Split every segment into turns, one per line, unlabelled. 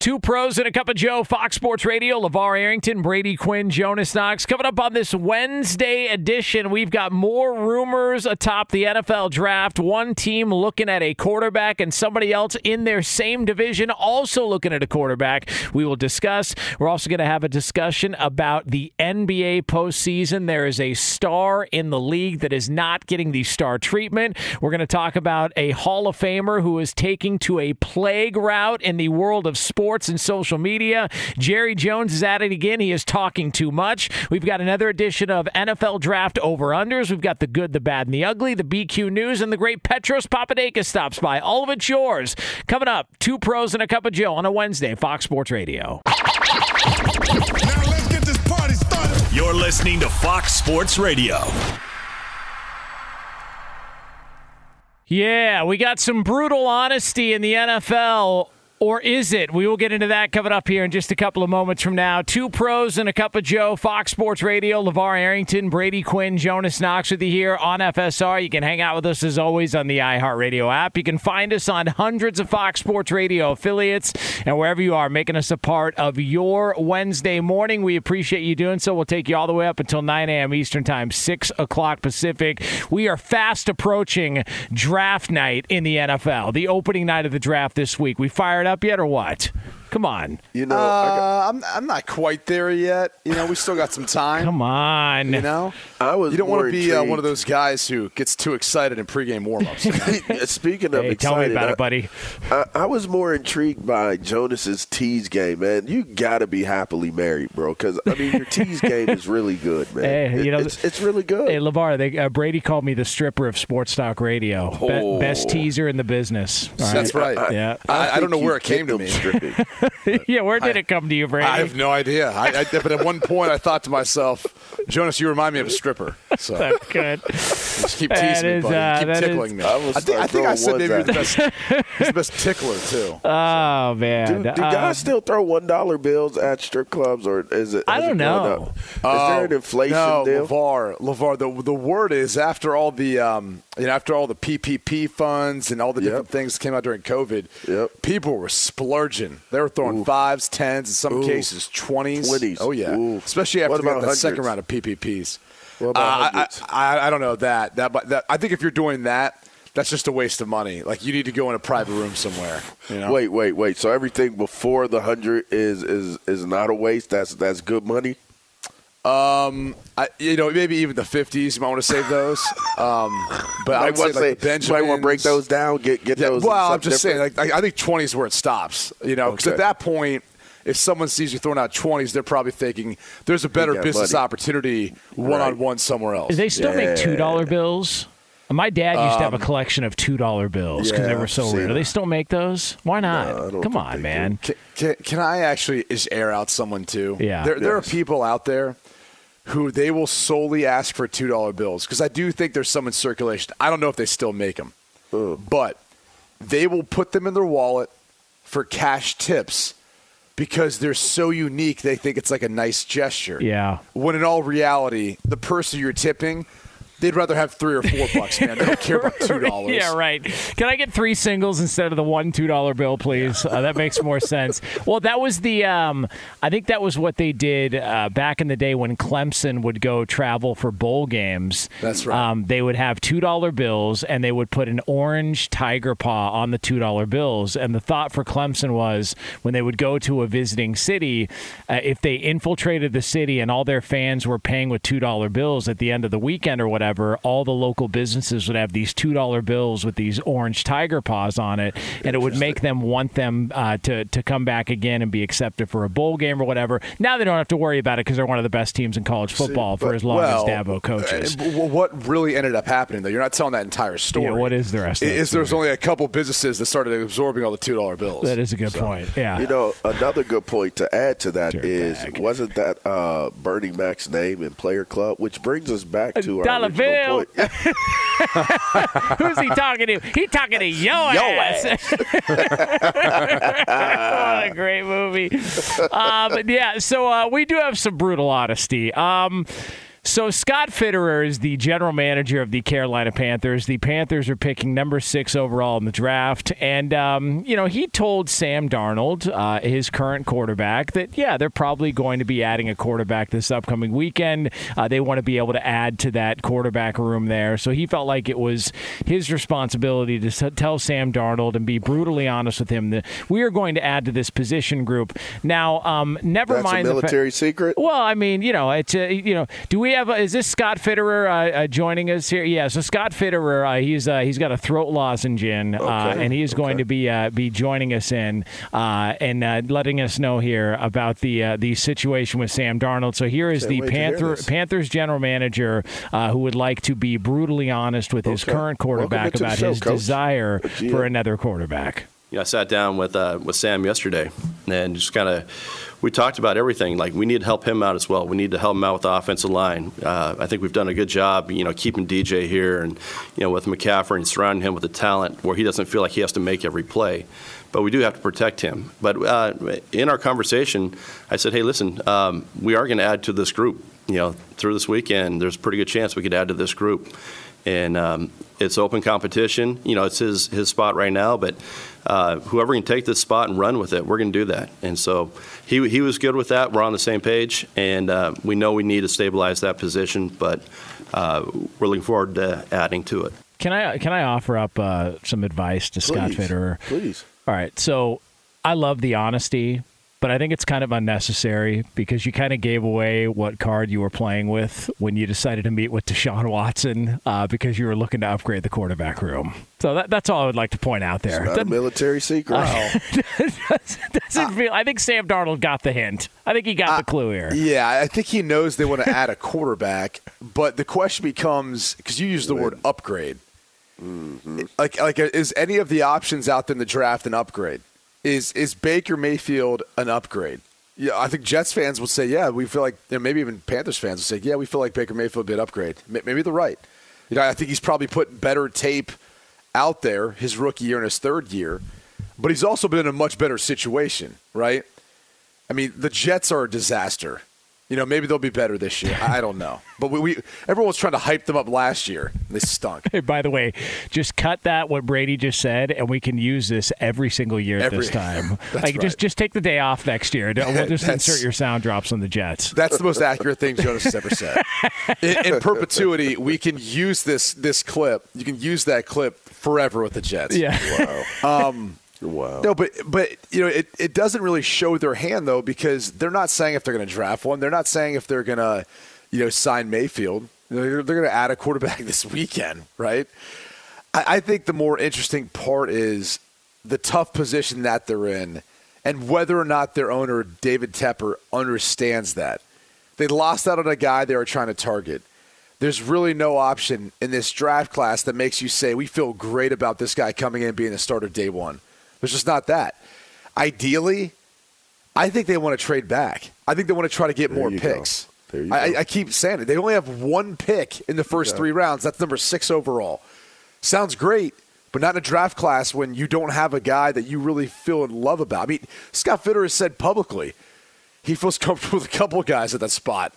Two pros and a cup of Joe, Fox Sports Radio, LeVar Arrington, Brady Quinn, Jonas Knox. Coming up on this Wednesday edition, we've got more rumors atop the NFL draft. One team looking at a quarterback and somebody else in their same division also looking at a quarterback. We will discuss. We're also going to have a discussion about the NBA postseason. There is a star in the league that is not getting the star treatment. We're going to talk about a Hall of Famer who is taking to a plague route in the world of sports sports and social media. Jerry Jones is at it again. He is talking too much. We've got another edition of NFL Draft Over Unders. We've got the good, the bad, and the ugly, the BQ News, and the great Petros Papadakis stops by. All of it's yours. Coming up, two pros and a cup of Joe on a Wednesday, Fox Sports Radio.
Now let's get this party started.
You're listening to Fox Sports Radio.
Yeah, we got some brutal honesty in the NFL. Or is it? We will get into that coming up here in just a couple of moments from now. Two pros and a cup of Joe, Fox Sports Radio, LeVar Arrington, Brady Quinn, Jonas Knox with you here on FSR. You can hang out with us as always on the iHeartRadio app. You can find us on hundreds of Fox Sports Radio affiliates and wherever you are, making us a part of your Wednesday morning. We appreciate you doing so. We'll take you all the way up until 9 a.m. Eastern Time, 6 o'clock Pacific. We are fast approaching draft night in the NFL, the opening night of the draft this week. We fired up yet or what? Come on.
You know, uh, I'm I'm not quite there yet. You know, we still got some time.
Come on.
You know,
I was.
you don't want to be uh, one of those guys who gets too excited in pregame warmups.
Speaking of
Hey,
excited,
tell me about
I,
it, buddy.
I, I was more intrigued by Jonas's tease game, man. You got to be happily married, bro. Because I mean, your tease game is really good, man.
Hey,
It-
you know,
it's, it's really good.
Hey, LeVar, they, uh, Brady called me the stripper of sports talk radio. Be-
Oh.
best teaser in the business. All
That's right.
Yeah.
I, I don't know where it came to me.
stripping.
yeah, where did it come to you, Brady?
I have no idea. I, I, but at one point, I thought to myself, Jonas, you remind me of a stripper. So
That's good.
just keep
That
teasing me,
is,
buddy.
uh,
keep tickling
is-
me.
I will
I think, I,
start
think I
throwing
said maybe you're the
ones
best, he's the best tickler too.
Oh, man.
Do, do
Uh,
guys still throw one dollar bills at strip clubs, or is it?
I don't
gone
know.
up? Is there an inflation
no,
deal?
LeVar, LeVar. The the word is after all the um, you know after all the PPP funds and all the different
Yep.
things came out during COVID,
Yep.
people were splurging. They were throwing
Ooh.
fives, tens, in some
Ooh.
cases twenties.
20s.
Oh yeah,
Ooh.
especially after
What
we
about
the second round of PPPs.
What about
Uh, I,
hundreds?
I, I, don't know that that but that I think if you're doing that. That's just a waste of money. Like you need to go in a private room somewhere. You know?
Wait, wait, wait. So everything before the hundred is is is not a waste. That's that's good money.
Um, I, you know, maybe even the fifties. You might want to save those. Um, but I
I
would say,
want to
like the
say, might want to break those down. Get get
Yeah,
those.
well, I'm just
something
saying. Like, I I think 20 is where it stops. You know, because
Okay.
at that point, if someone sees you throwing out 20s, they're probably thinking there's a better
got
business
money.
opportunity one on one somewhere else.
Do they still make $2 bills? My dad used to have a
Um,
collection of two dollar bills because they were so
I've
rare. Do they still make those? Why not? Come on, man.
Can, can, can I actually just air out someone too?
Yeah.
There, there are people out there who they will solely ask for two dollar bills because I do think there's some in circulation. I don't know if they still make them, but they will put them in their wallet for cash tips because they're so unique. They think it's like a nice gesture.
Yeah.
When in all reality, the person you're tipping. They'd rather have three or four bucks, man. They don't care about two dollars.
yeah, right. Can I get three singles instead of the one two dollar bill, please? Uh, that makes more sense. Well, that was the. Um, I think that was what they did uh, back in the day when Clemson would go travel for bowl games.
That's right.
Um, they would have two dollar bills, and they would put an orange tiger paw on the two dollar bills. And the thought for Clemson was when they would go to a visiting city, uh, if they infiltrated the city and all their fans were paying with two dollar bills at the end of the weekend or whatever, all the local businesses would have these two dollar bills with these orange tiger paws on it, and it would make them want them uh, to to come back again and be accepted for a bowl game or whatever. Now they don't have to worry about it because they're one of the best teams in college football for
But-
as long
well,
as Dabo coaches.
uh, what really ended up happening, though, you're not telling that entire story.
Yeah, what is the rest of that
Is there's only a couple businesses that started absorbing all the two dollar bills.
That is a good point. Yeah.
You know, another good point to add to that is
Dirtbag.
wasn't that uh, Bernie Mac's name in Player Club, which brings us back to our
Dollar
original
bill. Who's he talking to? He talking to yo, ass. what a great movie. But yeah, so uh, we do have some brutal honesty. Um, so Scott Fitterer is the general manager of the Carolina Panthers. The Panthers are picking number six overall in the draft, and um, you know he told Sam Darnold, uh, his current quarterback, that yeah they're probably going to be adding a quarterback this upcoming weekend. Uh, they want to be able to add to that quarterback room there, so he felt like it was his responsibility to s- tell Sam Darnold and be brutally honest with him that we are going to add to this position group. Now, um, never
That's a
mind the fa-
military secret.
well, I mean, you know, it's uh, you know, do we have? A, is this Scott Fitterer uh, uh, joining us here? Yeah, so Scott Fitterer, uh, he's uh, he's got a throat lozenge in, uh,
Okay,
and he is going to be uh, be joining us in uh, and uh, letting us know here about the uh, the situation with Sam Darnold. So here is
Can't
the
wait to hear
Panther. Panthers general manager uh, who would like to be brutally honest with his current quarterback
Welcome into the
about
show,
his
Coach.
desire for another quarterback.
You know, I sat down with uh, with Sam yesterday and just kind of we talked about everything. Like we need to help him out as well. We need to help him out with the offensive line. Uh, I think we've done a good job, you know, keeping DJ here and you know with McCaffrey and surrounding him with the talent where he doesn't feel like he has to make every play. But we do have to protect him. But uh, in our conversation, I said, hey, listen, um, we are going to add to this group. You know, through this weekend, there's a pretty good chance we could add to this group and um, it's open competition. You know, it's his his spot right now, but uh, whoever can take this spot and run with it, we're going to do that. And so he he was good with that. We're on the same page, and uh, we know we need to stabilize that position, but uh, we're looking forward to adding to it.
Can I can I offer up uh, some advice to Scott
Please,
Fitterer?
Please.
All right. So I love the honesty, but I think it's kind of unnecessary because you kind of gave away what card you were playing with when you decided to meet with Deshaun Watson uh, because you were looking to upgrade the quarterback room. So that, that's all I would like to point out there.
Not a military secret.
Doesn't feel, I think Sam Darnold got the hint. I think he got the clue here.
Yeah, I think he knows they want to add a quarterback, but the question becomes because you use the word upgrade. Like, like, is any of the options out there in the draft an upgrade? Is is Baker Mayfield an upgrade? Yeah, I think Jets fans will say, yeah, we feel like, you know, maybe even Panthers fans would say, yeah, we feel like Baker Mayfield an upgrade. May- Maybe they're right. You know, I think he's probably put better tape out there his rookie year and his third year, but he's also been in a much better situation, right? I mean, the Jets are a disaster. You know, maybe they'll be better this year. I don't know, but we, we everyone was trying to hype them up last year. They stunk.
Hey, by the way, just cut that what Brady just said, and we can use this every single year at this time. Like, just
right.
just take the day off next year. We'll just insert your sound drops on the Jets.
That's the most accurate thing Jonas has ever said. In, in perpetuity, we can use this this clip. You can use that clip forever with the Jets.
Yeah.
Um,
Wow.
No, but but you know it, it doesn't really show their hand though because they're not saying if they're going to draft one. They're not saying if they're going to you know sign Mayfield. They're, they're going to add a quarterback this weekend, right? I, I think the more interesting part is the tough position that they're in, and whether or not their owner David Tepper understands that. They lost out on a guy they were trying to target. there's really no option in this draft class that makes you say we feel great about this guy coming in and being a starter day one. There's just not that. Ideally, I think they want to trade back. I think they want to try to get
There
more picks. I. I keep saying it. They only have one pick in the first three rounds. That's number six overall. Sounds great, but not in a draft class when you don't have a guy that you really feel in love about. I mean, Scott Fitter has said publicly he feels comfortable with a couple guys at that spot.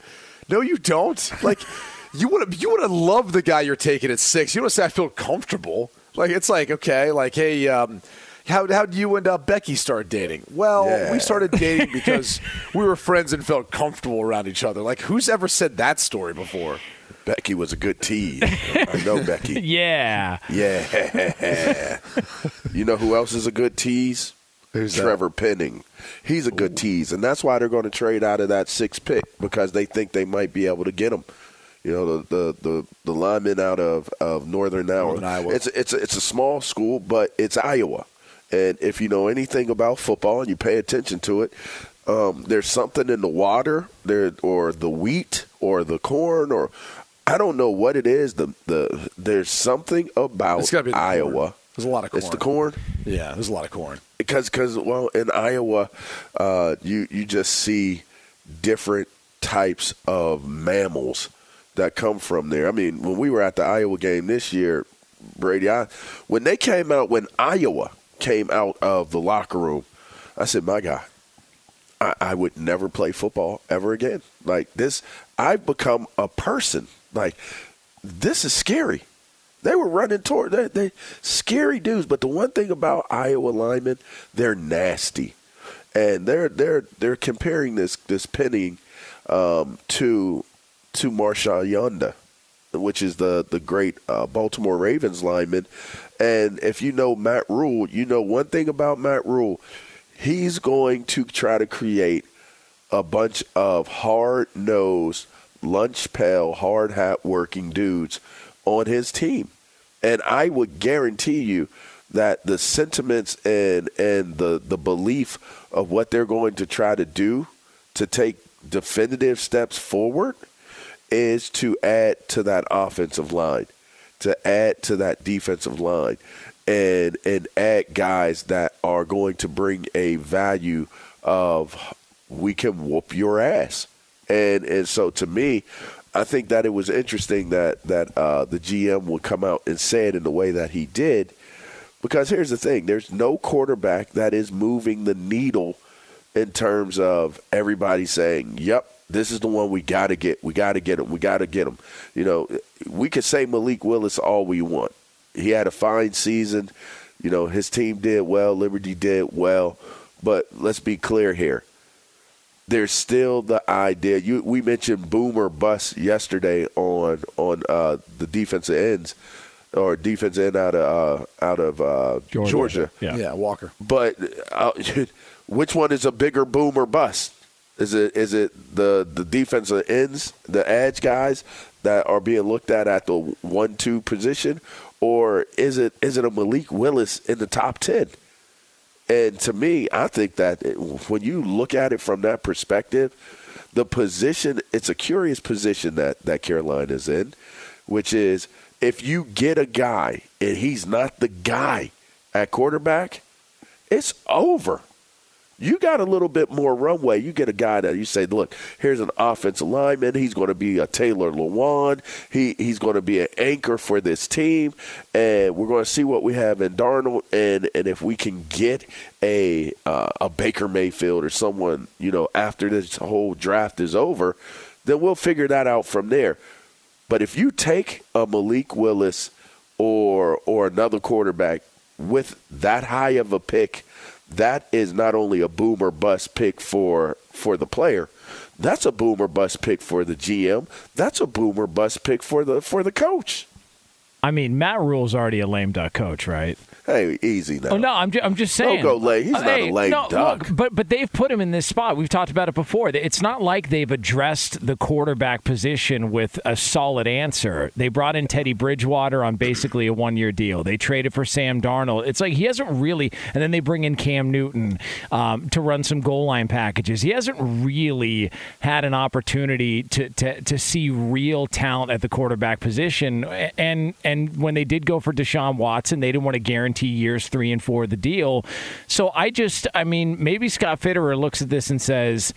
No, you don't. Like you would have you would have loved the guy you're taking at six. You don't say I feel comfortable. Like it's like okay, like hey, um, how how do you and uh, Becky start dating? Well,
Yeah.
we started dating because we were friends and felt comfortable around each other. Like who's ever said that story before?
Becky was a good tease. I know Becky.
Yeah.
Yeah. you know who else is a good tease?
Who's that?
Trevor Penning. He's a good tease, and that's why they're going to trade out of that six pick because they think they might be able to get him. You know, the the the, the lineman out of, of Northern Iowa.
Northern Iowa.
It's it's it's a small school, but it's Iowa. And if you know anything about football and you pay attention to it, um, there's something in the water there, or the wheat, or the corn, or I don't know what it is. The the there's something about
It's gotta be the corn.
Iowa.
There's a lot of corn.
It's the corn
Yeah, there's a lot of corn.
because because well in Iowa, uh, you you just see different types of mammals that come from there. I mean, when we were at the Iowa game this year, Brady, I, when they came out, when Iowa came out of the locker room, I said, "My God, I, I would never play football ever again. Like this, I've become a person. Like this is scary." They were running toward they, they scary dudes. But the one thing about Iowa linemen, they're nasty, and they're they're they're comparing this this Penning um, to to Marshal Yanda, which is the the great uh, Baltimore Ravens lineman. And if you know Matt Rhule, you know one thing about Matt Rhule, he's going to try to create a bunch of hard nosed, lunch pail, hard hat working dudes on his team. And I would guarantee you that the sentiments and and the, the belief of what they're going to try to do to take definitive steps forward is to add to that offensive line, to add to that defensive line, and and add guys that are going to bring a value of we can whoop your ass. And and so to me, I think that it was interesting that that uh, the GM would come out and say it in the way that he did, because here's the thing: there's no quarterback that is moving the needle in terms of everybody saying, "Yep, this is the one we got to get. We got to get him. We got to get him." You know, we could say Malik Willis all we want. He had a fine season. You know, his team did well. Liberty did well. But let's be clear here. There's still the idea. You we mentioned boomer bust yesterday on on uh, the defensive ends or defense end out of uh, out of uh,
Georgia.
Georgia.
Yeah.
Yeah, Walker.
But uh, which one is a bigger boom or bust? Is it is it the the defensive ends, the edge guys that are being looked at at the one two position, or is it is it a Malik Willis in the top ten? And to me, I think that it- when you look at it from that perspective, the position it's a curious position that that Carolina is in, which is if you get a guy and he's not the guy at quarterback, it's over. You got a little bit more runway. You get a guy that you say, look, here's an offensive lineman. He's going to be a Taylor Lewan. He he's going to be an anchor for this team, and we're going to see what we have in Darnold. And and if we can get a uh, a Baker Mayfield or someone, you know, after this whole draft is over, then we'll figure that out from there. But if you take a Malik Willis or or another quarterback with that high of a pick, that is not only a boomer bust pick for for the player, that's a boomer bust pick for the GM. That's a boomer bust pick for the for the coach.
I mean, Matt Rhule's already a lame duck coach, right?
Hey, easy now.
Oh no, I'm, ju- I'm just saying.
Don't go late. He's
Uh,
not
hey,
a lame
no,
duck.
look, but but they've put him in this spot. We've talked about it before. It's not like they've addressed the quarterback position with a solid answer. They brought in Teddy Bridgewater on basically a one year deal. They traded for Sam Darnold. It's like he hasn't really, and then they bring in Cam Newton um, to run some goal line packages. He hasn't really had an opportunity to to to see real talent at the quarterback position. And and when they did go for Deshaun Watson, they didn't want to guarantee years three and four of the deal. So I just, I mean, maybe Scott Fitterer looks at this and says,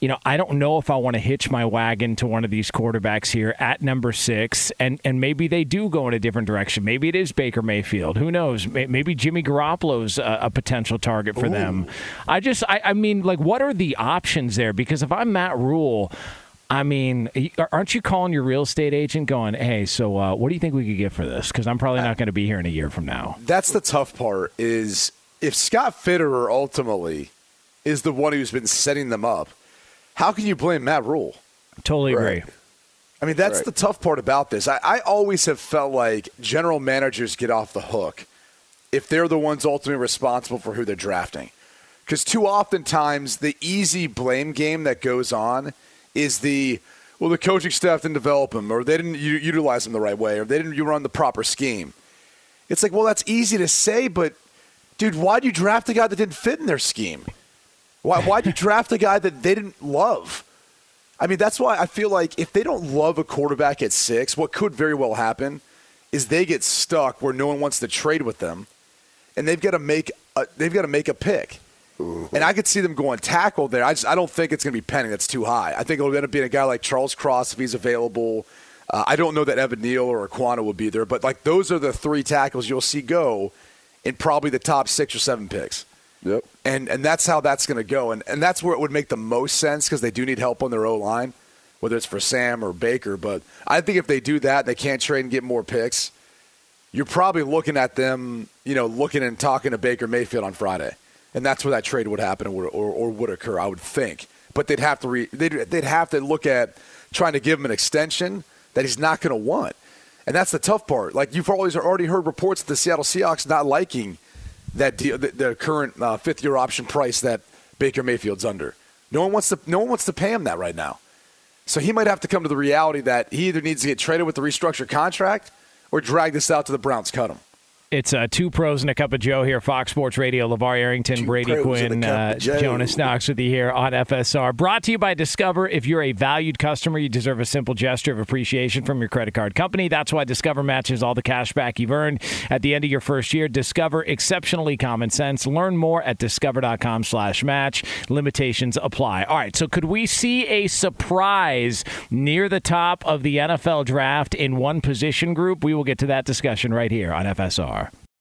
you know, I don't know if I want to hitch my wagon to one of these quarterbacks here at number six, and and maybe they do go in a different direction. Maybe it is Baker Mayfield. Who knows? Maybe Jimmy Garoppolo's a, a potential target for them. I just, I, I mean, like, what are the options there? Because if I'm Matt Rhule. I mean, aren't you calling your real estate agent going, hey, so uh, what do you think we could get for this? Because I'm probably not going to be here in a year from now.
That's the tough part is if Scott Fitterer ultimately is the one who's been setting them up, how can you blame Matt Rhule?
Totally
Right.
agree.
I mean, that's
Right.
the tough part about this. I, I always have felt like general managers get off the hook if they're the ones ultimately responsible for who they're drafting. Because too oftentimes, the easy blame game that goes on is the, well, the coaching staff didn't develop them, or they didn't u- utilize them the right way, or they didn't run the proper scheme. It's like, well, that's easy to say, but dude, why'd you draft a guy that didn't fit in their scheme? Why, why'd you draft a guy that they didn't love? I mean, that's why I feel like if they don't love a quarterback at six, what could very well happen is they get stuck where no one wants to trade with them, and they've got to make a, they've got to make a pick. And I could see them going tackle there. I just I don't think it's going to be Penning. That's too high. I think it'll end up being a guy like Charles Cross if he's available. Uh, I don't know that Evan Neal or Ekwonu will be there, but like those are the three tackles you'll see go in probably the top six or seven picks.
Yep.
And and that's how that's going to go. And and that's where it would make the most sense because they do need help on their O line, whether it's for Sam or Baker. But I think if they do that, they can't trade and get more picks. You're probably looking at them, you know, looking and talking to Baker Mayfield on Friday, and that's where that trade would happen or or, or would occur. I would think, but they'd have to re, they'd they'd have to look at trying to give him an extension that he's not going to want. And that's the tough part. Like you've always already heard reports of the Seattle Seahawks not liking that deal, the, the current uh, fifth year option price that Baker Mayfield's under. No one wants to. No one wants to pay him that right now. So he might have to come to the reality that he either needs to get traded with the restructured contract or drag this out to the Browns cut him.
It's uh, two pros and a cup of Joe here, Fox Sports Radio. LeVar Arrington, Brady Quinn, uh. Jonas Knox with you here on FSR. Brought to you by Discover. If you're a valued customer, you deserve a simple gesture of appreciation from your credit card company. That's why Discover matches all the cash back you've earned at the end of your first year. Discover exceptionally common sense. Learn more at discover.com slash match. Limitations apply. All right, so could we see a surprise near the top of the NFL draft in one position group? We will get to that discussion right here on FSR.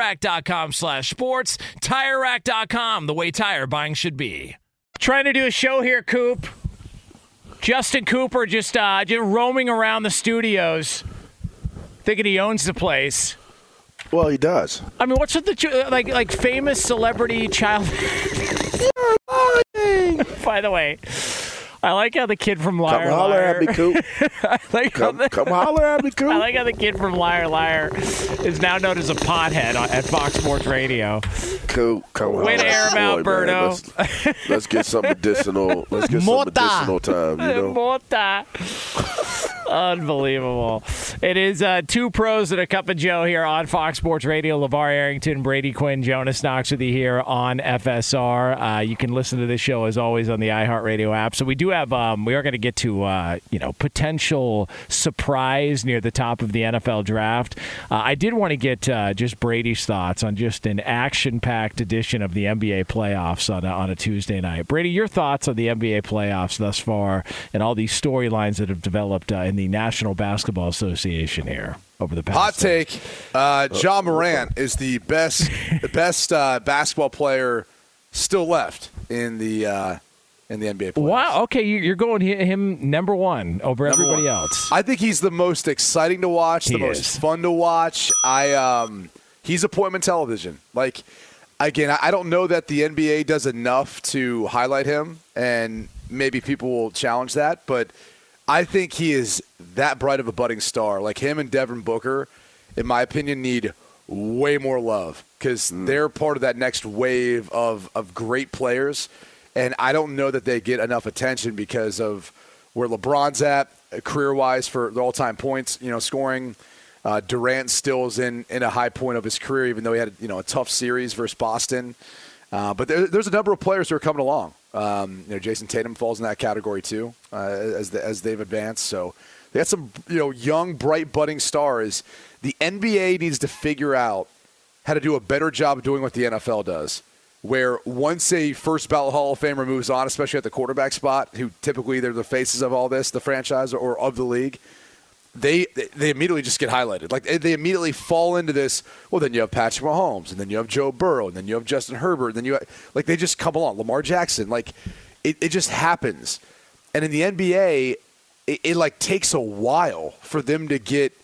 TireRack.com slash sports. TireRack.com, the way tire buying should be. Trying to do a show here, Coop. Justin Cooper just uh, just roaming around the studios, thinking he owns the place.
Well, he does.
I mean, what's with the like like famous celebrity child? By the way, I like how the kid from Liar
Come holler
Liar.
at me, Coop.
I like
Come,
the-
come holler at me, Coop.
I like how the kid from Liar Liar is now known as a pothead on- at Fox Sports Radio.
Coop, come
Way to
holler
air
at
him out,
boy.
Berto.
Let's, let's get some medicinal. Let's get some medicinal time. You know.
Mota. Unbelievable. It is uh, two pros and a cup of Joe here on Fox Sports Radio. LeVar Arrington, Brady Quinn, Jonas Knox with you here on FSR. Uh, you can listen to this show as always on the iHeartRadio app. So we do have, um, we are going to get to, uh, you know, potential surprise near the top of the NFL draft. Uh, I did want to get uh, just Brady's thoughts on just an action packed edition of the NBA playoffs on a, on a Tuesday night. Brady, your thoughts on the NBA playoffs thus far and all these storylines that have developed uh, in the National Basketball Association here over the past.
Hot take: uh, Ja Morant is the best, the best uh, basketball player still left in the uh, in the NBA. Playoffs.
Wow. Okay, you- you're going him number one over
Number
everybody
one.
else.
I think he's the most exciting to watch, the
He
most
is.
fun to watch. I um, he's appointment television. Like again, I- I don't know that the NBA does enough to highlight him, and maybe people will challenge that, but I think he is that bright of a budding star. Like him and Devin Booker, in my opinion, need way more love because they're part of that next wave of of great players, and I don't know that they get enough attention because of where LeBron's at career wise for the all time points, you know, scoring. Uh, Durant still is in, in a high point of his career, even though he had you know a tough series versus Boston. Uh, but there, there's a number of players who are coming along. Um, you know, Jayson Tatum falls in that category too, uh, as the, as they've advanced. So they got some you know young, bright, budding stars. The NBA needs to figure out how to do a better job doing what the NFL does. Where once a first ballot Hall of Famer moves on, especially at the quarterback spot, who typically they're the faces of all this, the franchise or of the league, they they immediately just get highlighted. Like they immediately fall into this. Well, then you have Patrick Mahomes, and then you have Joe Burrow, and then you have Justin Herbert, and then you have, like they just come along. Lamar Jackson, like it, it just happens. And in the NBA, it, it like takes a while for them to get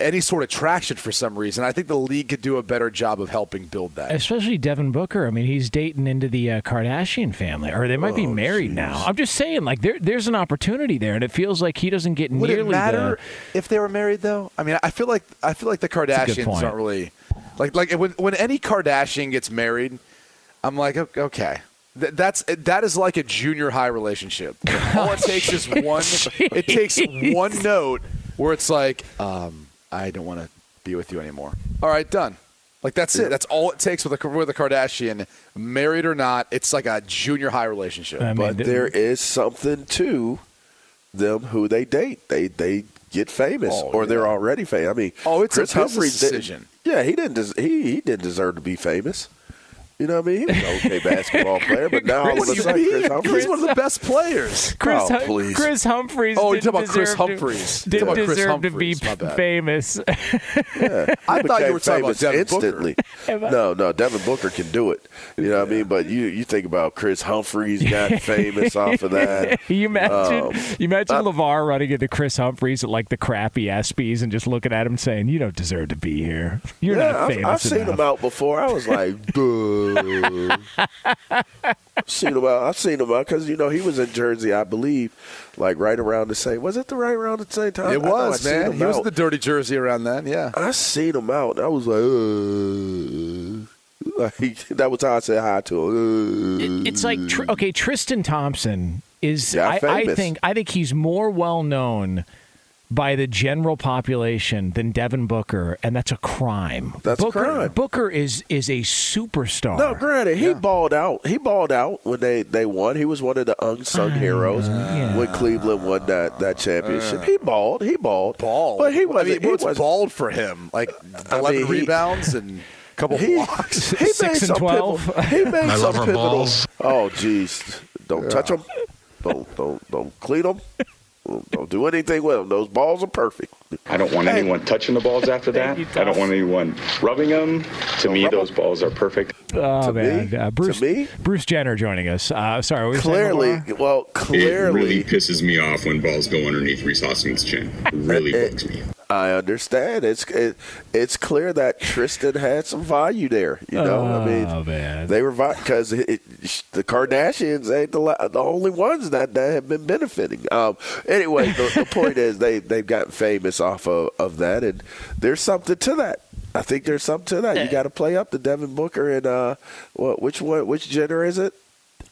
any sort of traction for some reason. I think the league could do a better job of helping build that.
Especially Devin Booker. I mean, he's dating into the uh, Kardashian family, or they might be married now. I'm just saying, like there, there's an opportunity there, and it feels like he doesn't get
Would
nearly
it matter
the.
if they were married though? I mean, I feel like I feel like the Kardashians aren't really like like when when any Kardashian gets married, I'm like okay. That's that is like a junior high relationship. All it takes is one. It takes one note where it's like, um, I don't want to be with you anymore. All right, done. Like that's it. That's all it takes with a with a Kardashian, married or not. It's like a junior high relationship.
but there is something to them who they date. They they get famous
Oh,
or they're already famous. I mean,
Oh, it's a
Chris
business
Humphries
decision.
Yeah, he didn't. Des- he he didn't deserve to be famous. You know what I mean? He was an okay basketball player, but now all of a
What
sudden. Kris Humphries.
He's one of the best players.
Chris,
Oh, please.
Kris Humphries.
Oh, you're talking about Chris
deserve to-
Humphries. You're
Didn't
talking Chris
deserve to be
Humphries. My bad.
famous.
Yeah,
I thought you were talking about
famous
Devin Booker.
instantly. no, no, Devin Booker can do it. You know what I mean? But you you think about Kris Humphries got famous off of that.
you imagine,
Um,
you imagine
uh,
LeVar running into Kris Humphries at like the crappy ESPYS and just looking at him saying, "You don't deserve to be here. You're
yeah,
not
I've,
famous
I've seen him out before. I was like, duh. seen him out. I've seen him out because you know he was in Jersey, I believe, like right around the same. Was it the right around the same time?
It was
I seen
man. He was
out.
in the dirty jersey around then. Yeah.
I seen him out, and I was like, uh, like that was how I said hi to him.
It- it's like Tr- okay, Tristan Thompson is.
Yeah,
I, I think I think he's more well known by the general population than Devin Booker, and that's a crime.
That's a
Booker,
crime.
Booker is is a superstar.
No, granted, he balled out. He balled out when they, they won. He was one of the unsung heroes when Cleveland won that, that championship. Uh. he balled. He balled.
Ball.
But he wasn't.
mean,
he
what's
wasn't-
balled for him? Like
I
11
mean, he-
rebounds and a couple
He,
blocks.
he
Six
made
and
some
12.
pivotal- He made
I
some
love her
pivotal.
balls.
Oh, jeez! Don't touch them. Don't don't don't clean them. Don't do anything with them. Those balls are perfect.
I don't want
Hey.
anyone touching the balls after that. I don't want anyone rubbing them. To me,
rub 'em.
those balls are perfect.
Oh
To
man,
me?
Uh, Bruce
To me?
Bruce Jenner joining us. Uh, sorry, what were you saying,
Clearly, well, clearly,
It really pisses me off when balls go underneath Rhys Hoskins' chin. It really bugs me.
I understand. It's it, it's clear that Tristan had some value there. You know, I mean,
Oh man,
They were because it, it, the Kardashians ain't the, the only ones that, that have been benefiting. Um, anyway, the, the point is they they've gotten famous off of, of that, and there's something to that. I think there's something to that. You got to play up the Devin Booker and uh, what? Which one? Which gender is it?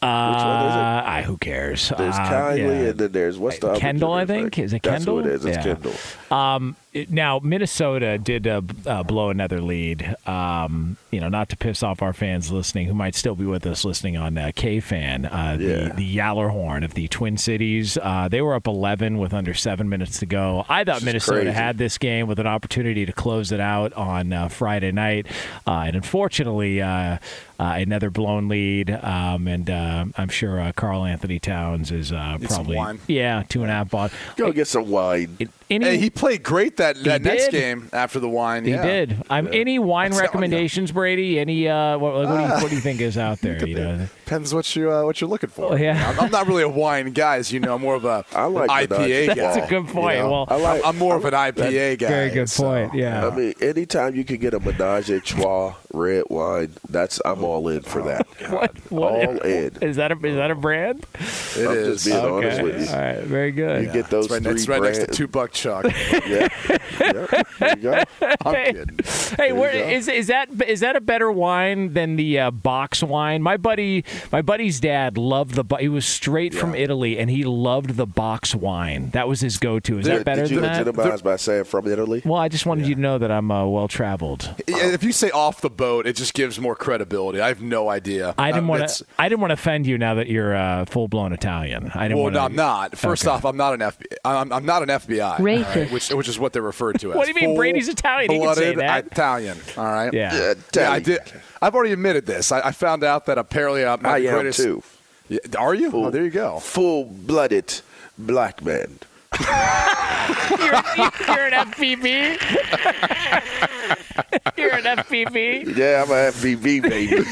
uh,
one is it?
I, who cares?
There's
Uh,
Kylie,
yeah.
and then there's what's the other
Kendall, I think. Is it Kendall?
That's
Kendall?
who it is. It's
Yeah.
Kendall.
Um, it- now Minnesota did uh, uh, blow another lead. Um, you know, not to piss off our fans listening, who might still be with us listening on uh, K Fan, uh,
Yeah.
the the Yallerhorn of the Twin Cities. Uh, they were up 11 with under seven minutes to go. I thought
is
Minnesota had this game with an opportunity to close it out on uh, Friday night, uh, and unfortunately. Uh, uh, another blown lead, um, and uh, I'm sure uh, Karl-Anthony Towns is uh, probably
wine.
yeah two and a half ball.
Go get some wine.
Any,
Hey, he played great that, that next game after the wine.
He
yeah.
did. I'm any wine
telling you.
recommendations, Brady? Any uh, what, like, what, do you, what do you think is out there? You know,
Depends what you uh, what you're looking for.
Oh, yeah.
I'm, I'm not really a wine guy, as you know. I'm more of a
I like
IPA
Menage
guy.
that's a good point.
you know?
Well,
I like.
I'm more of an IPA guy.
very good
so,
point. Yeah.
I mean, anytime you can get a Menage a Trois red wine, that's I'm all in for that.
what, what
All in.
is that? A, is that a brand?
It
I'm
is.
just being
okay.
honest with you.
All right. Very good.
You get those
It's right,
three
it's right next to two buck chuck.
Yeah. yeah. There you go.
I'm
Hey,
kidding.
Hey,
you
where, is is that is that a better wine than the uh, box wine? My buddy, my buddy's dad loved the. He was straight from Italy, and he loved the box wine. That was his go-to. Is
Did,
that better
did you
than that?
by saying from Italy?
Well, I just wanted you to know that I'm uh, well traveled.
Yeah, If you say off the boat, it just gives more credibility. I have no idea.
I didn't
Uh,
want to. I didn't want to offend you now that you're uh, full blown Italian. I didn't
Well,
want
no, I'm not. First
Okay.
off, I'm not an FBI. I'm, I'm not an FBI, all right, which which is what they're referred to as.
What do you mean? Brady's Italian. He can say
Full-blooded
that.
Italian. All right.
Yeah.
Yeah,
Yeah, I did. I've already admitted this. I, I found out that apparently I'm not
I
the
am
greatest.
too.
Yeah, are you? Oh, there you go.
Full-blooded black man.
You're, you're an FPV. you're an FPV.
Yeah, I'm a FBV baby.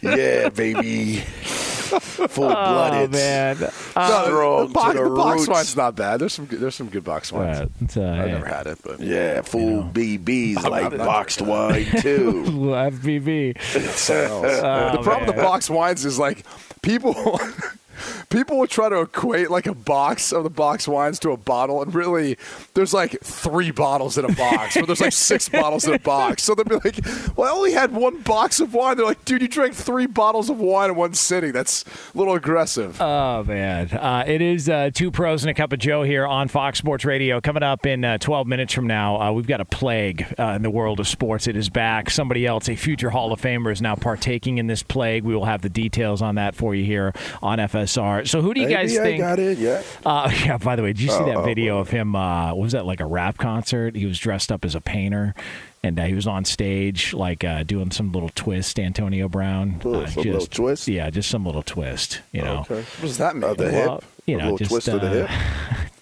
yeah, baby. Full-blooded.
Oh man.
No,
Strong
the, box,
to the,
the box
roots.
wine's not bad. There's some good, there's some good box wines.
Uh, it's, uh,
I've
hey.
never had it, but
Yeah, full BBs like
not-
boxed wine too.
FPV.
the problem with the box wines is like people people will try to equate like a box of the box wines to a bottle and really there's like three bottles in a box or there's like six bottles in a box so they'll be like well i only had one box of wine they're like dude you drank three bottles of wine in one sitting that's a little aggressive
Oh man, uh, it is uh, two pros and a cup of Joe here on Fox Sports Radio. Coming up in uh, 12 minutes from now, uh, we've got a plague uh, in the world of sports. It is back. Somebody else, a future Hall of Famer, is now partaking in this plague. We will have the details on that for you here on FSR. So, who do you
Maybe
guys
I
think?
got in yet.
Uh, yeah. By the way, did you see
Oh,
that
oh,
video of him? Uh, what was that like a rap concert? He was dressed up as a painter. And uh, he was on stage, like uh, doing some little twist, Antonio Brown.
Oh,
uh,
some little twist?
Yeah, just some little twist. You know,
Okay.
what does that mean
Of the
Well,
hip.
you
a
know,
little
just,
twist of the
uh,
hip.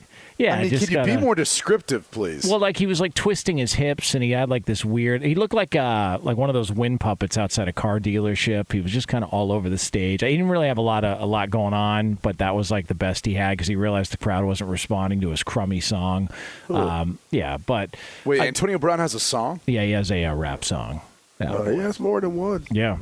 yeah.
i mean
just
can you be
gotta-
more descriptive please
Well, like he was like twisting his hips, and he had like this weird. He looked like uh like one of those wind puppets outside a car dealership. He was just kind of all over the stage. He didn't really have a lot of a lot going on, but that was like the best he had because he realized the crowd wasn't responding to his crummy song. Um, yeah, but
wait
I-
antonio brown has a song
yeah, he has a, uh rap song. Yeah,
Oh, he has more than one.
yeah,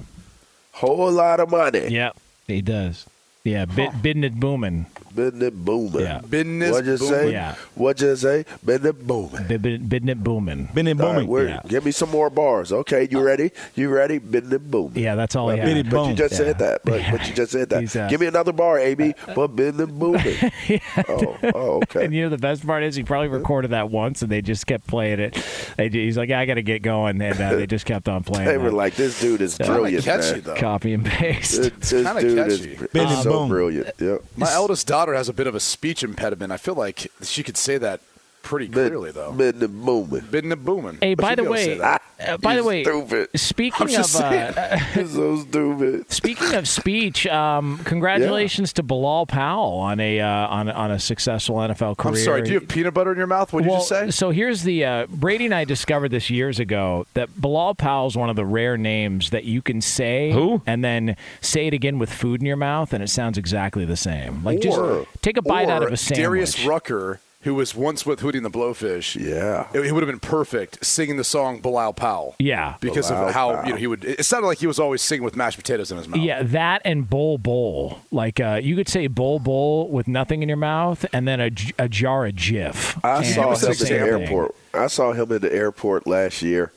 Whole lot of money.
yeah, he does. Yeah, bid, bidding it booming.
Business booming.
Yeah.
Business
What'd you say?
Yeah.
What'd you say? Business booming.
Bid, bid, bidding it booming.
Been in
All right,
booming.
we're-
Yeah.
Give me some more bars. Okay, you ready? You ready? Business booming.
Yeah, that's all he
But,
had.
Biddy
but you just
Yeah.
said that. But, but you just said that.
Uh,
Give me another bar, AB. But business booming. oh, oh, okay.
And you know the best part is he probably recorded that once, and they just kept playing it. They, he's like, "I got to get going," and uh, they just kept on playing.
They were
that.
like, this dude is
Kinda
brilliant,
catchy,
man.
though.
copy and paste.
This, this
kinda
dude
catchy.
is
Bing
so
boom.
brilliant. Yep.
my eldest daughter has a bit of a speech impediment i feel like she could say that pretty clearly though
Business booming.
Bidding and booming.
Hey, by the
be able to say
way, uh, by the way,
stupid.
speaking
I'm just
of uh.
He's so stupid.
speaking of speech, um, congratulations to Bilal Powell on a uh, on on a successful NFL career.
I'm sorry. Do you have peanut butter in your mouth? What did
well,
you just say?
So here's the uh, Brady and I discovered this years ago that Bilal Powell's one of the rare names that you can say
Who?
and then say it again with food in your mouth and it sounds exactly the same. Like just take a bite out of a sandwich.
Darius Rucker, who was once with Hootie and the Blowfish.
Yeah.
It, he would have been perfect singing the song Bilal Powell.
Yeah.
Because
Bilal
of how
Powell.
you know he would. It sounded like he was always singing with mashed potatoes in his mouth.
Yeah, that and Bol Bol. Like uh, you could say Bol Bol with nothing in your mouth, and then a jar of Jif.
I saw him
the
in the
same thing.
airport. I saw him in the airport last year,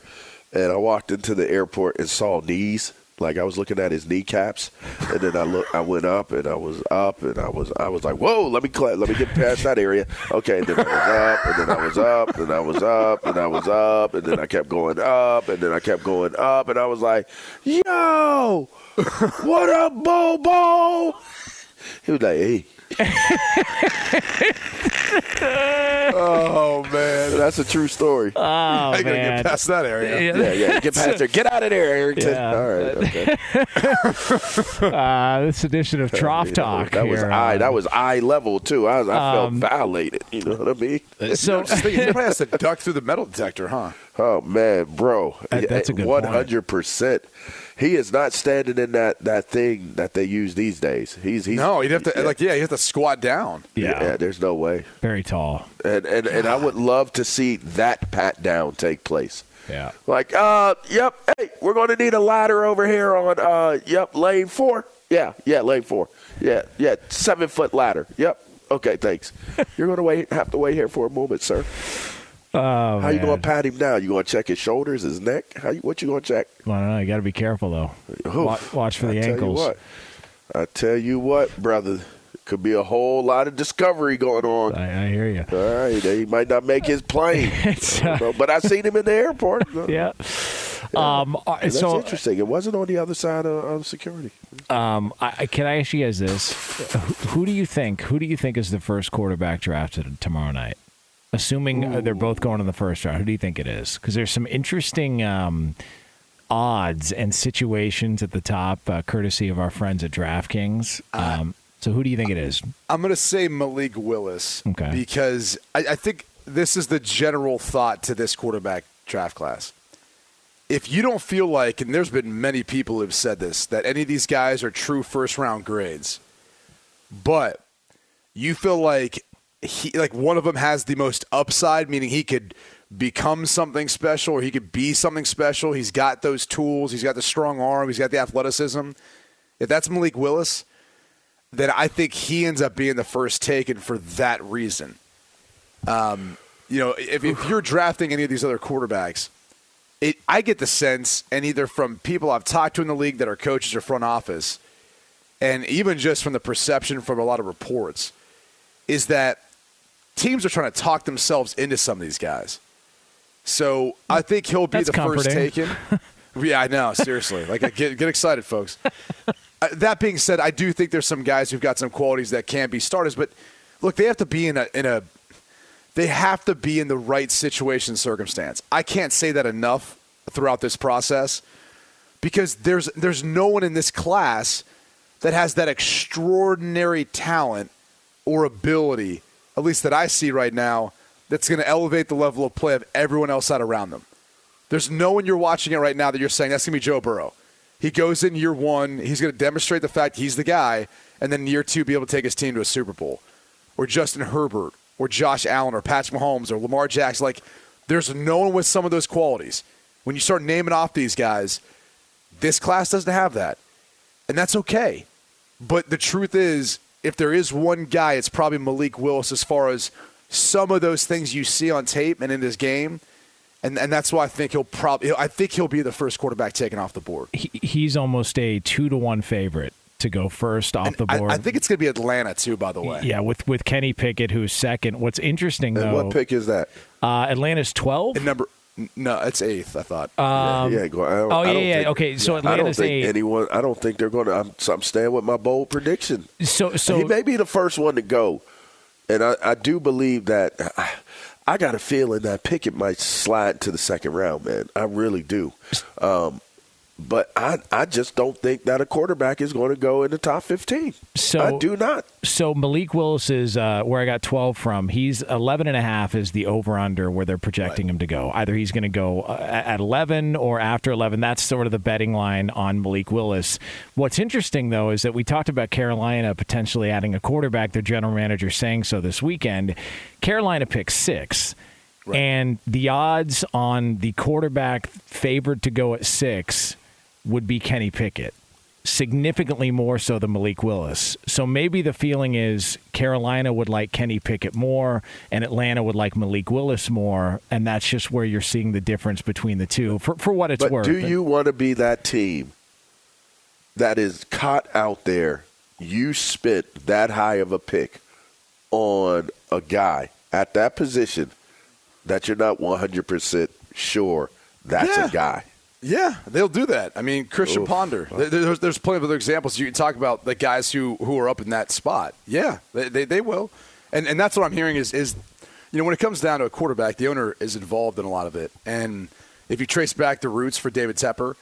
and I walked into the airport and saw knees. Like I was looking at his kneecaps, and then I look. I went up, and I was up, and I was. I was like, "Whoa! Let me cla let me get past that area." Okay, and then I was up, and then I was up, and I was up, and I was up, and then I kept going up, and then I kept going up, and I was like, "Yo, what up, Bobo?" He was like, "Hey."
Oh man,
that's a true story.
Oh
I gotta
man.
get past that area.
Yeah, yeah. Get past there. Get out of there, Arrington.
Yeah.
All right. Okay.
Uh, this edition of Trough Talk.
That was
here,
eye.
uh,
That was eye level too. I, was, I
Um,
felt violated. You know what I mean?
So
Just thinking, he probably has to duck through the metal detector, huh?
Oh man, bro.
That- that's a good
One
point.
hundred percent. He is not standing in that, that thing that they use these days. He's he's
No, you'd have to
yeah.
like yeah, you have to squat down.
yeah,
yeah. There's no way.
very tall.
And and and I would love to see that pat down take place.
Yeah.
Like, uh, yep. Hey, we're going to need a ladder over here on, uh, yep, lane four. Yeah, yeah, lane four. Yeah, yeah, seven foot ladder. Yep. Okay, thanks. You're going to wait. Have to wait here for a moment, sir.
Oh,
How you going to pat him now? You going to check his shoulders, his neck? How you, what you going to check?
Well, I don't know. You got to be careful though.
Oof.
Watch, watch for
I
the
tell
ankles.
You what, I tell you what, brother. Could be a whole lot of discovery going on.
I, I hear you.
All right, he might not make his plane, I but I seen him in the airport.
Yeah. Um, uh,
That's
so
interesting. It wasn't on the other side of, of security.
Um, I, I- can I ask you guys this? Who do you think? Who do you think is the first quarterback drafted tomorrow night? Assuming uh, they're both going in the first round, who do you think it is? Because there's some interesting um, odds and situations at the top, uh, courtesy of our friends at DraftKings. Um, so who do you think it is?
I'm going to say Malik Willis
Okay.
because I, I think this is the general thought to this quarterback draft class. If you don't feel like, and there's been many people who've said this, that any of these guys are true first round grades, but you feel like he, like one of them has the most upside, meaning he could become something special or he could be something special. He's got those tools. He's got the strong arm. He's got the athleticism. If that's Malik Willis, then I think he ends up being the first taken for that reason. Um, you know, if, if you're drafting any of these other quarterbacks, it, I get the sense, and either from people I've talked to in the league that are coaches or front office, and even just from the perception from a lot of reports, is that teams are trying to talk themselves into some of these guys. So I think he'll be
That's
the first taken. yeah, I know. Seriously, like get get excited, folks. Uh, that being said, I do think there's some guys who've got some qualities that can be starters, but look, they have to be in a in a they have to be in the right situation circumstance. I can't say that enough throughout this process because there's there's no one in this class that has that extraordinary talent or ability, at least that I see right now, that's going to elevate the level of play of everyone else out around them. There's no one you're watching it right now that you're saying that's going to be Joe Burrow. He goes in year one, he's going to demonstrate the fact he's the guy, and then year two be able to take his team to a Super Bowl. Or Justin Herbert, or Josh Allen, or Patrick Mahomes, or Lamar Jackson. Like, there's no one with some of those qualities. When you start naming off these guys, this class doesn't have that. And that's okay. But the truth is, if there is one guy, it's probably Malik Willis as far as some of those things you see on tape and in this game. And, and that's why I think he'll probably I think he'll be the first quarterback taken off the board.
He, he's almost a two to one favorite to go first off the board.
I think it's going to be Atlanta too. By the way,
yeah, with with Kenny Pickett who's second. What's interesting
And
though,
what pick is that?
Uh, Atlanta's twelve.
Number no, it's eighth. I thought.
Um,
yeah, go, I don't,
oh,
I
yeah,
don't
yeah,
think-
okay, so
I don't think
eight.
anyone. I don't think they're going to. I'm, so I'm staying with my bold prediction.
So, so
he may be the first one to go, and I, I do believe that. I, I got a feeling that Pickett might slide to the second round, man. I really do. Um, but I, I just don't think that a quarterback is going to go in the top 15.
So
I do not.
So Malik Willis is uh, where I got 12 from. He's 11 and a half is the over under where they're projecting him to go. Either he's going to go uh, at 11 or after 11. That's sort of the betting line on Malik Willis. What's interesting though is that we talked about Carolina potentially adding a quarterback. Their general manager saying so this weekend. Carolina picks six. And the odds on the quarterback favored to go at six would be Kenny Pickett significantly more so than Malik Willis. So maybe the feeling is Carolina would like Kenny Pickett more and Atlanta would like Malik Willis more, and that's just where you're seeing the difference between the two for for what it's
but
worth.
do you want to be that team that is caught out there? You spent that high of a pick on a guy at that position that you're not 100% sure that's
Yeah.
a guy.
Yeah, they'll do that. I mean, Christian
Oof.
Ponder. There's, there's plenty of other examples you can talk about the guys who, who are up in that spot. Yeah, they, they, they will, and and that's what I'm hearing is is you know when it comes down to a quarterback, the owner is involved in a lot of it. And if you trace back the roots for David Tepper,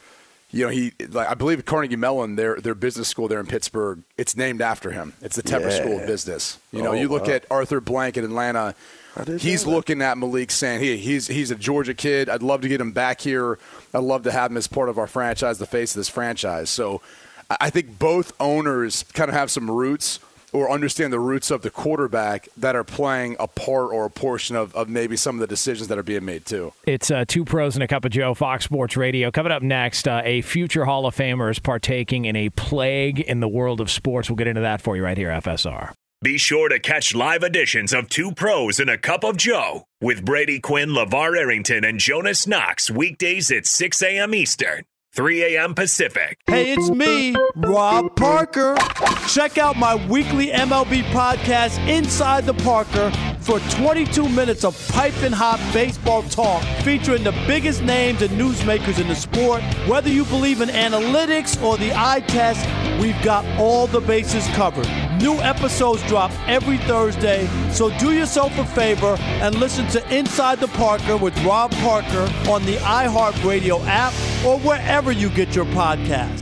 you know he like I believe Carnegie Mellon, their their business school there in Pittsburgh, it's named after him. It's the Tepper School of Business. You oh, know,
Oh,
you look
wow.
at Arthur Blank in Atlanta.
Didn't
He's looking at Malik saying, "He he's he's a Georgia kid. I'd love to get him back here. I'd love to have him as part of our franchise, the face of this franchise." So, I I think both owners kind of have some roots or understand the roots of the quarterback that are playing a part or a portion of, of maybe some of the decisions that are being made too.
It's uh, two pros and a cup of Joe, Fox Sports Radio. Coming up next, uh, a future Hall of Famer is partaking in a plague in the world of sports. We'll get into that for you right here, FSR.
Be sure to catch live editions of Two Pros and a Cup of Joe with Brady Quinn, LeVar Arrington, and Jonas Knox weekdays at 6 a.m. Eastern, 3 a.m. Pacific.
Hey, it's me, Rob Parker. Check out my weekly MLB podcast, Inside the Parker, for 22 minutes of piping hot baseball talk featuring the biggest names and newsmakers in the sport. Whether you believe in analytics or the eye test, we've got all the bases covered. New episodes drop every Thursday, so do yourself a favor and listen to Inside the Parker with Rob Parker on the iHeartRadio app or wherever you get your podcast.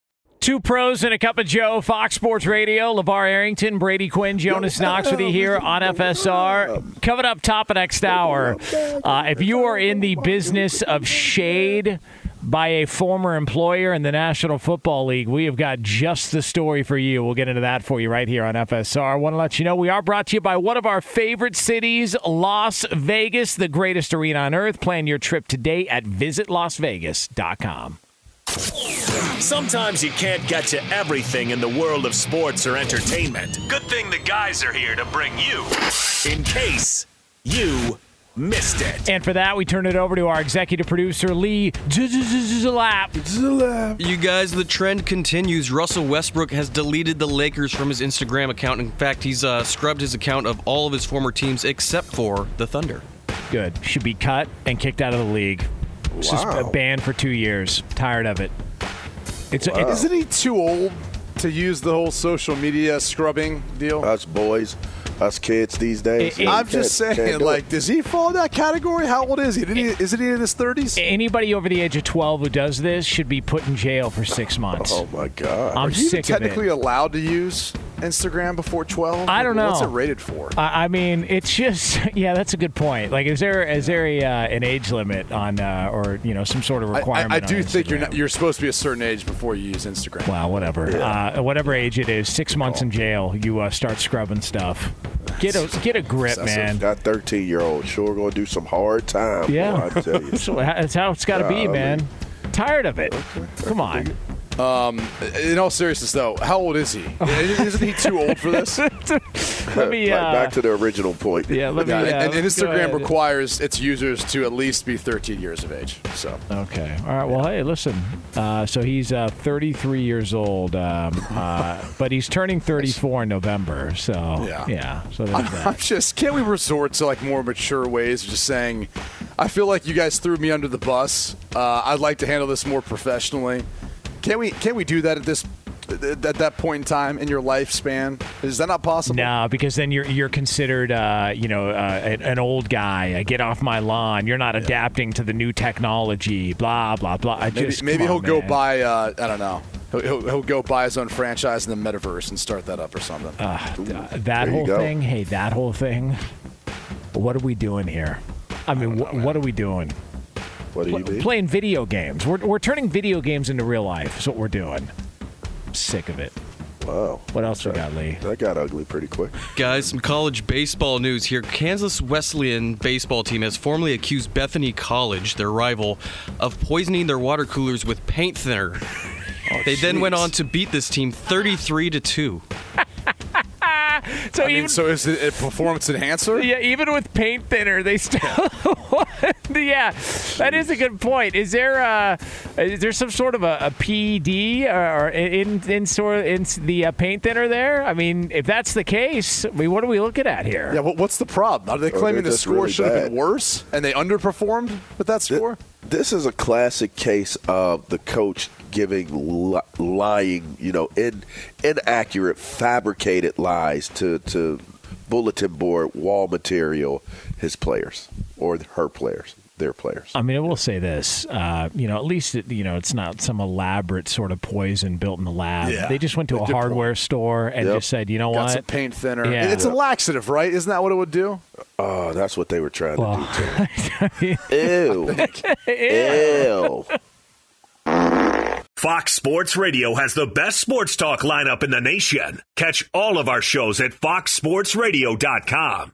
Two pros and a cup of Joe, Fox Sports Radio. LeVar Arrington, Brady Quinn, Jonas Knox with you here on FSR. Coming up top of next hour, uh, if you are in the business of shade by a former employer in the National Football League, we have got just the story for you. We'll get into that for you right here on FSR. I want to let you know we are brought to you by one of our favorite cities, Las Vegas, the greatest arena on earth. Plan your trip today at visitlasvegas.com.
Sometimes you can't get to everything in the world of sports or entertainment. Good thing the guys are here to bring you in case you missed it.
And for that, we turn it over to our executive producer, Lee Zlap.
You guys, the trend continues. Russell Westbrook has deleted the Lakers from his Instagram account. In fact, he's uh, scrubbed his account of all of his former teams except for the Thunder.
Good. Should be cut and kicked out of the league. Just
Wow.
banned for two years. Tired of it. It's,
Wow.
it's
Isn't he too old to use the whole social media scrubbing deal?
Us boys, us kids these days.
I'm just saying,
do
like,
it.
does he fall in that category? How old is he? Did he isn't he in his 30s?
anybody over the age of 12 who does this should be put in jail for six months.
Oh my god!
I'm
Are you even
sick of
technically
it.
allowed to use Instagram before 12?
I don't know.
What's it rated for?
I, I mean, it's just yeah, that's a good point. Like, is there is there a uh, an age limit on uh, or you know some sort of requirement?
I, I
on
do think you're not, you're supposed to be a certain age before you use Instagram.
Wow, whatever. Uh, whatever age it is, six months in jail, you uh, start scrubbing stuff. Get a get a grip,
That's
man.
That 13 year old sure going to do some hard time.
Yeah,
boy, I tell you.
that's, how it's got to be,
Golly.
man. Tired of it. Come on.
Um, in all seriousness, though, how old is he? Isn't he too old for this?
Let me.
Back-
Uh,
back to the original point.
yeah, let me.
Yeah,
uh,
and, and Instagram requires its users to at least be 13 years of age. So
Okay. All right. Well, hey, listen. Uh, so he's uh, 33 years old, um, uh, but he's turning 34 in November. So
Yeah.
yeah. So
I'm,
there's
I'm just can't we resort to like more mature ways of just saying, I feel like you guys threw me under the bus. Uh, I'd like to handle this more professionally. Can we can we do that at this at that point in time in your lifespan? Is that not possible?
No, because then you're you're considered, uh, you know, uh, an, old guy. Get off my lawn. You're not adapting to the new technology. Blah blah blah. I
Maybe,
just
maybe he'll
on,
go
man.
buy uh, I don't know. He'll, he'll, he'll go buy his own franchise in the metaverse and start that up or something.
Uh, that whole thing. Hey, that whole thing. What are we doing here? I mean, wh- what are we doing?
What do you
Pl-
mean?
Playing video games. We're, we're turning video games into real life. Is what we're doing. I'm sick of it.
Wow.
What else we got, Lee?
That got ugly pretty quick.
Guys, some college baseball news here. Kansas Wesleyan baseball team has formally accused Bethany College, their rival, of poisoning their water coolers with paint thinner. Oh, they then went on to beat this team 33 to 2.
So
I mean,
even
so is it a performance enhancer?
yeah, even with paint thinner, they still. yeah, that is a good point. Is there uh, is there some sort of a, a PED or, or in in sort in the uh, paint thinner there? I mean, if that's the case, I mean, what are we looking at here?
Yeah, what, what's the problem? Are they
Oh,
claiming the score
really
should have been worse and they underperformed with that score?
This is a classic case of the coach giving li- lying, you know, in, inaccurate, fabricated lies to, to bulletin board wall material his players or her players, their players.
I mean, I will say this. Uh, you know, at least it, you know it's not some elaborate sort of poison built in the lab.
Yeah.
They just went to a
Good point.
hardware store and
Yep.
just said, you know
Got
what?
some paint thinner.
Yeah.
It's a laxative, right? Isn't that what it would do?
Oh, that's what they were trying
Well,
to do too. Ew. Ew.
Fox Sports Radio has the best sports talk lineup in the nation. Catch all of our shows at foxsportsradio.com.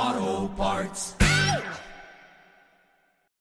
Auto Parts.